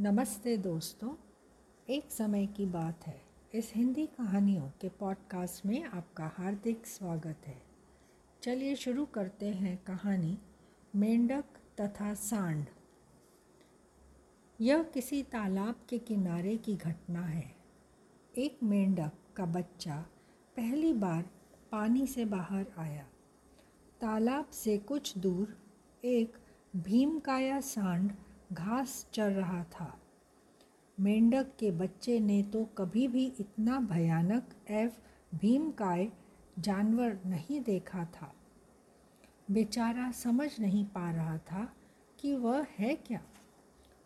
नमस्ते दोस्तों, एक समय की बात है। इस हिंदी कहानियों के पॉडकास्ट में आपका हार्दिक स्वागत है। चलिए शुरू करते हैं कहानी, मेंढक तथा सांड। यह किसी तालाब के किनारे की घटना है। एक मेंढक का बच्चा पहली बार पानी से बाहर आया। तालाब से कुछ दूर एक भीमकाया सांड घास चर रहा था। मेंढक के बच्चे ने तो कभी भी इतना भयानक एव भीमकाय जानवर नहीं देखा था। बेचारा समझ नहीं पा रहा था कि वह है क्या।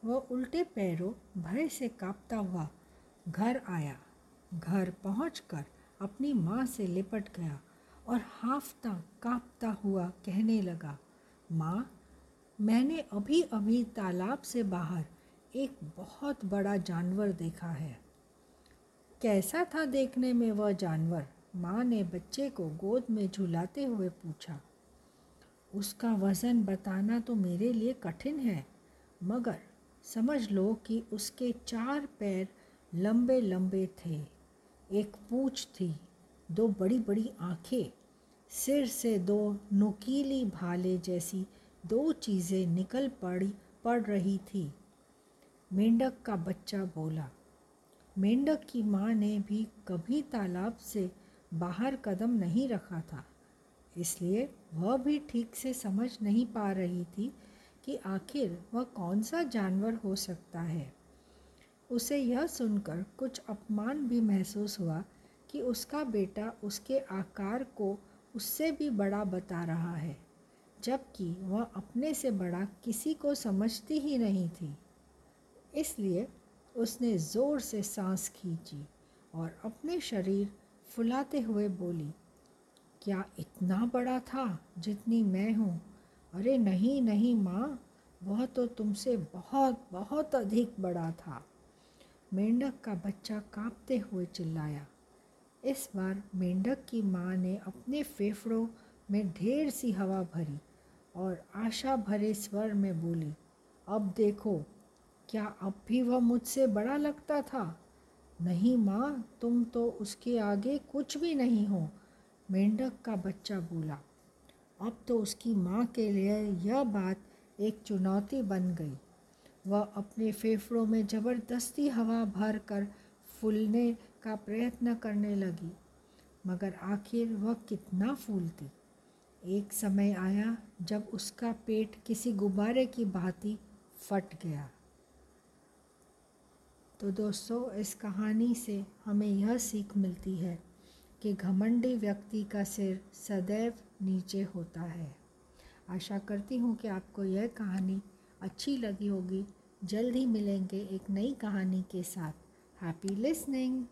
वह उल्टे पैरों भय से कांपता हुआ घर आया। घर पहुंचकर अपनी माँ से लिपट गया और हाफता कांपता हुआ कहने लगा, माँ मैंने अभी अभी तालाब से बाहर एक बहुत बड़ा जानवर देखा है। कैसा था देखने में वह जानवर? माँ ने बच्चे को गोद में झुलाते हुए पूछा। उसका वज़न बताना तो मेरे लिए कठिन है, मगर समझ लो कि उसके चार पैर लंबे लंबे थे। एक पूँछ थी, दो बड़ी बड़ी आँखें, सिर से दो नुकीली भाले जैसी दो चीज़ें निकल पड़ी, पड़ रही थी। मेंढक का बच्चा बोला, मेंढक की माँ ने भी कभी तालाब से बाहर कदम नहीं रखा था, इसलिए वह भी ठीक से समझ नहीं पा रही थी कि आखिर वह कौन सा जानवर हो सकता है। उसे यह सुनकर कुछ अपमान भी महसूस हुआ कि उसका बेटा उसके आकार को उससे भी बड़ा बता रहा है। जबकि वह अपने से बड़ा किसी को समझती ही नहीं थी। इसलिए उसने ज़ोर से सांस खींची और अपने शरीर फुलाते हुए बोली, क्या इतना बड़ा था जितनी मैं हूँ? अरे नहीं नहीं माँ, वह तो तुमसे बहुत बहुत अधिक बड़ा था। मेंढक का बच्चा कांपते हुए चिल्लाया। इस बार मेंढक की माँ ने अपने फेफड़ों में ढेर सी हवा भरी। और आशा भरे स्वर में बोली, अब देखो, क्या अब भी वह मुझसे बड़ा लगता था? नहीं माँ, तुम तो उसके आगे कुछ भी नहीं हो, मेंढक का बच्चा बोला। अब तो उसकी माँ के लिए यह बात एक चुनौती बन गई। वह अपने फेफड़ों में ज़बरदस्ती हवा भर कर फूलने का प्रयत्न करने लगी, मगर आखिर वह कितना फूलती। एक समय आया जब उसका पेट किसी गुब्बारे की भांति फट गया। तो दोस्तों, इस कहानी से हमें यह सीख मिलती है कि घमंडी व्यक्ति का सिर सदैव नीचे होता है। आशा करती हूँ कि आपको यह कहानी अच्छी लगी होगी। जल्द ही मिलेंगे एक नई कहानी के साथ। Happy listening